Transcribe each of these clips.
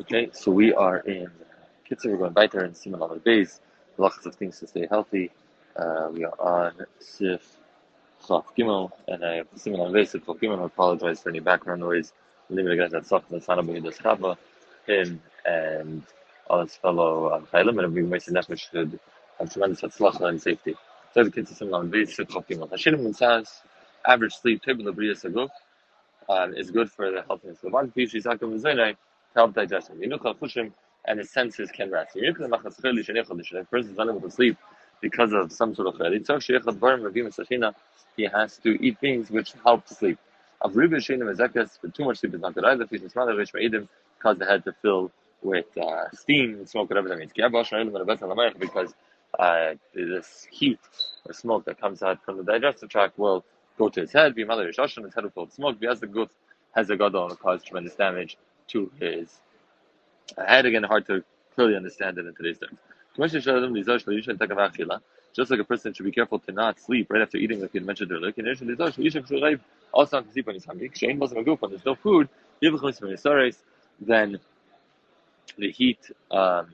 Okay, so we are in Kitzur, we're going there in Siman Lamed Beis, lots of things to stay healthy. Uh, we are on Sif Chaf Gimel, and I have Siman Lamed Beis, Sif Gimel. I apologize for any background noise. Leave it again, that's Saf and Sana B'Hidas Chava, him and all his fellow um, Chaylim, and we Mesa Nefesh should have tremendous Hatzlacha and safety. So the Kitzur Siman Lamed Beis, Sif Chaf Gimel. Says, average sleep, Table of Saguf, um, is good for the healthiness of the body. Zainai, help digestion. And his senses can rest. A person is unable to sleep because of some sort of chelit, he has to eat things which help sleep. Of too much sleep is not good either. Cause the head to fill with uh, steam and smoke, whatever that means. Because uh, this heat or smoke that comes out from the digestive tract will go to his head, his head will fill with smoke, as the gut has a gadol and cause tremendous damage to his head. Again, hard to clearly understand it in today's terms. Just like a person should be careful to not sleep right after eating, like you mentioned earlier. Also, not to sleep when he's hungry. There's no food, then the heat um,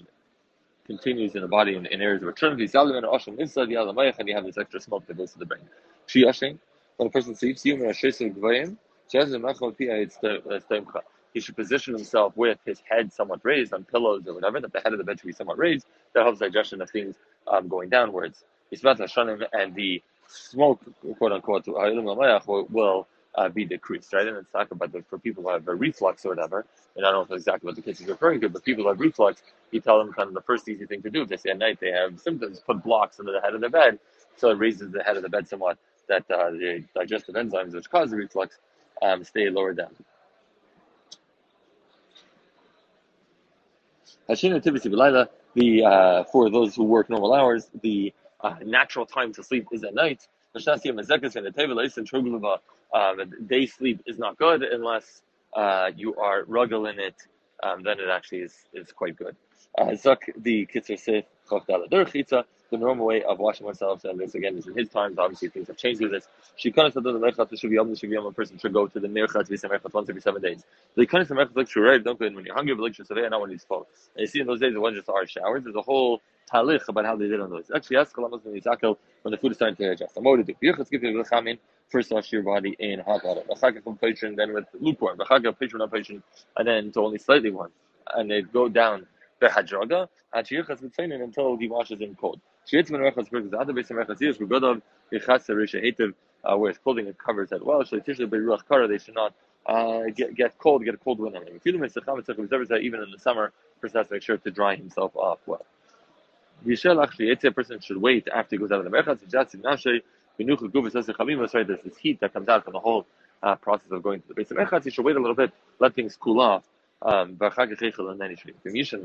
continues in the body in, in areas of return. And you have this extra smoke that goes to the brain. When a person sleeps, he should position himself with his head somewhat raised on pillows or whatever, that the head of the bed should be somewhat raised. That helps digestion of things um, going downwards. And the smoke, quote unquote, will, uh, be decreased, right? And it's talk about the, for people who have a reflux or whatever, and I don't know exactly what the case is referring to, but people who have reflux, you tell them kind of the first easy thing to do if they say at night they have symptoms, put blocks under the head of the bed, so it raises the head of the bed somewhat, that uh, the digestive enzymes which cause the reflux um, stay lower down. The uh, for those who work normal hours, the uh, natural time to sleep is at night. Um, day sleep is not good unless uh, you are ruggle in it. Um, then it actually is, is quite good. Uh, Zuk the kitzur sif the normal way of washing oneself, and this again is in his times. Obviously, things have changed with this. She kind of said that the merchat should be able to be a person should go to the merchat be once every seven days. The kind of merchat like right, don't go in when you're hungry, but like survey, not when he's full. And you see in those days it wasn't just our showers. There's a whole talich about how they did on those. Actually, ask Kalamas when Yisakel when the food is starting to digest. I'm to do. Yirchatz you the First, wash your body in hot water. then with lukewarm. and then to only slightly warm, and they go down until he washes in cold. Uh, where his clothing it covers that well. So they should not uh, get get cold, get a cold wind on him. Even in the summer, a person has to make sure to dry himself off well. Yishel actually, a person should wait after he goes out of the merchat. Sorry, there's this heat that comes out from the whole uh, process of going to the base of merchat. He should wait a little bit, let things cool off. Um, and then he should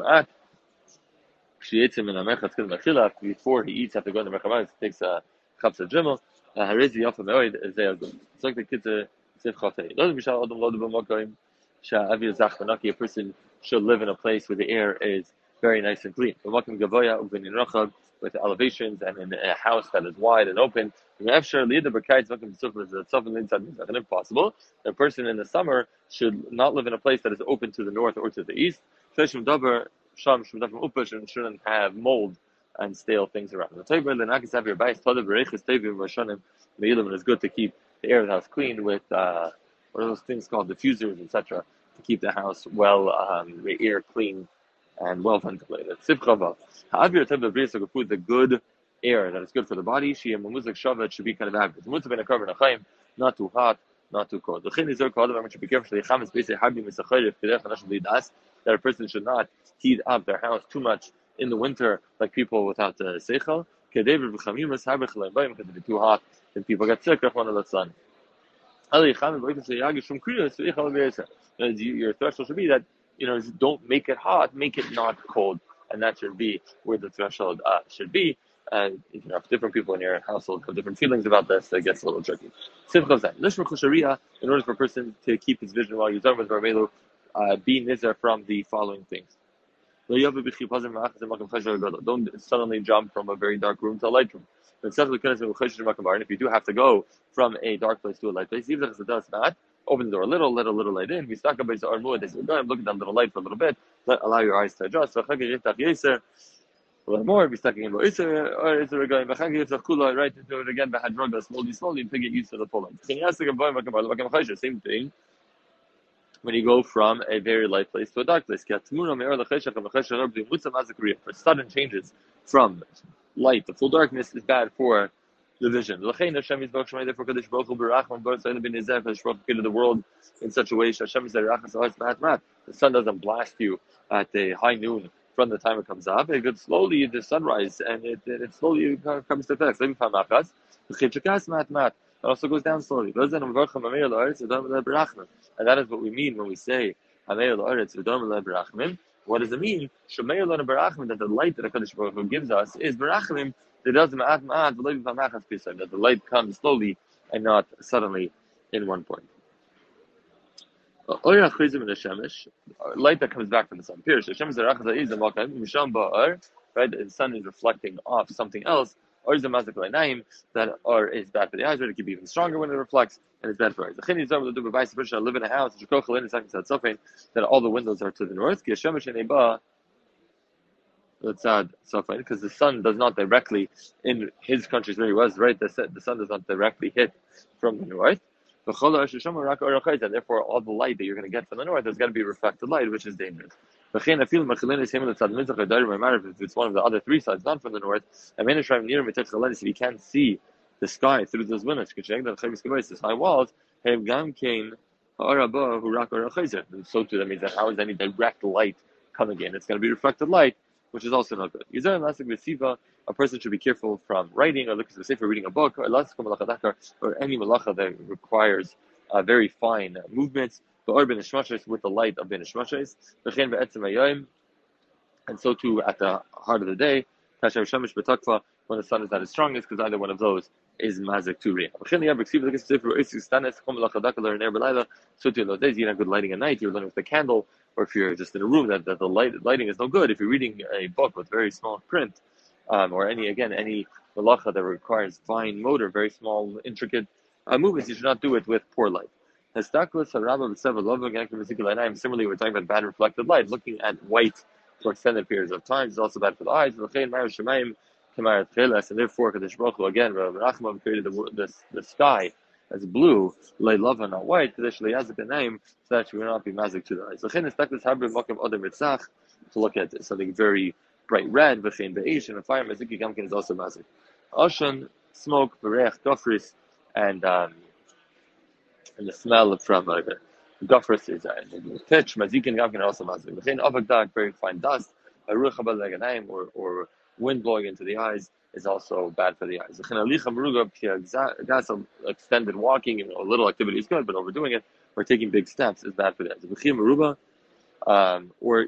before he eats after going to Merchamayis, he takes a chaps of gimel. Harizi off meoid good. It's like the kids are sif chafei. Lo bishal adam lo b'makoim sha'avi zach v'naki. A person should live in a place where the air is very nice and clean. B'makom gavoya u'benin rachab with elevations and in a house that is wide and open. If impossible, a person in the summer should not live in a place that is open to the north or to the east sham shouldn't have mold and stale things around. The Torah the Nakis have your bias Todav Bereichis Tevim Rashanim Meilim is good to keep the air of the house clean with uh, what are those things called diffusers, etc. To keep the house well, um, the air clean and well ventilated. Sivchava. Ha'avir Tev B'Bris food the good air that is good for the body. She and Mumuzak Shava should be kind of average. Mumuzak Ben Akar Ben not too hot, not too cold. The Chin is there called. I should be careful. The Cham is basically Habi Misachayif Kedech Nashal Das that a person should not heat up their house too much in the winter, like people without the seichel. Because if it's too hot, then people get sick. Of the sun. Your threshold should be that you know don't make it hot, make it not cold, and that should be where the threshold uh, should be. And you know, if different people in your household have different feelings about this, it gets a little tricky. In order for a person to keep his vision while he's done with Barmelu, uh, be nizar from the following things. Don't suddenly jump from a very dark room to a light room. And if you do have to go from a dark place to a light place, even if it does not, open the door a little, let a little light in. And look at that little light for a little bit. Let, allow your eyes to adjust. More, be stuck in or going right into it again, slowly, slowly to get used to the light. Same thing when you go from a very light place to a dark place. For sudden changes from light to full darkness is bad for the vision. Therefore, Kadosh Baruch Hu Barachman Baruch Hu created the world in such a way Hashem The sun doesn't blast you at the high noon from the time it comes up. It goes slowly the sunrise and it, it slowly comes to effect. It also goes down slowly. And that is what we mean when we say what does it mean? That the light that HaKadosh Baruch Hu gives us is barachmim that the light comes slowly and not suddenly in one point. Light that comes back from the sun. Right, the sun is reflecting off something else or is the mazik name that or is bad for the eyes, or it can be even stronger when it reflects, and it's bad for eyes. The chini zom do b'vayis person live in a house, that all the windows are to the north. Because the sun does not directly in his countries where he was right. The the sun does not directly hit from the north. Therefore, all the light that you're going to get from the north is going to be reflected light, which is dangerous. If it's one of the other three sides, not from the north, if you can't see the sky through those windows, these high walls, so too, that means that how is any direct light coming in? It's going to be reflected light, which is also not good. A person should be careful from writing or looking to the safer reading a book or, or any malacha that requires uh, very fine movements. But or with the light of ben and so too at the heart of the day, when the sun is at its strongest, because either one of those is mazik to riyah. So too in those days, you have good lighting at night, you're learning with the candle, or if you're just in a room that, that the light, lighting is no good, if you're reading a book with very small print, um, or any, again, any malacha that requires fine motor, very small, intricate uh, movements, you should not do it with poor light. Similarly, we're talking about bad reflected light. Looking at white for extended periods of time is also bad for the eyes. And therefore, Kadosh Baruch Hu, again, Rachman created the, the, the sky as blue, love not white, so that she will not be mazik to the eyes. To look at something very bright red, v'chein be'esh, and fire maziki gamkin is also mazik. Oshan, smoke, berech, gofris, and um, and the smell from uh, the gofris is uh, pitch, mazikin gamkin also mazik. V'chein avagdag, very fine dust, a ruach or or wind blowing into the eyes is also bad for the eyes. Extended walking and a little activity is good, but overdoing it or taking big steps is bad for the eyes. Um, or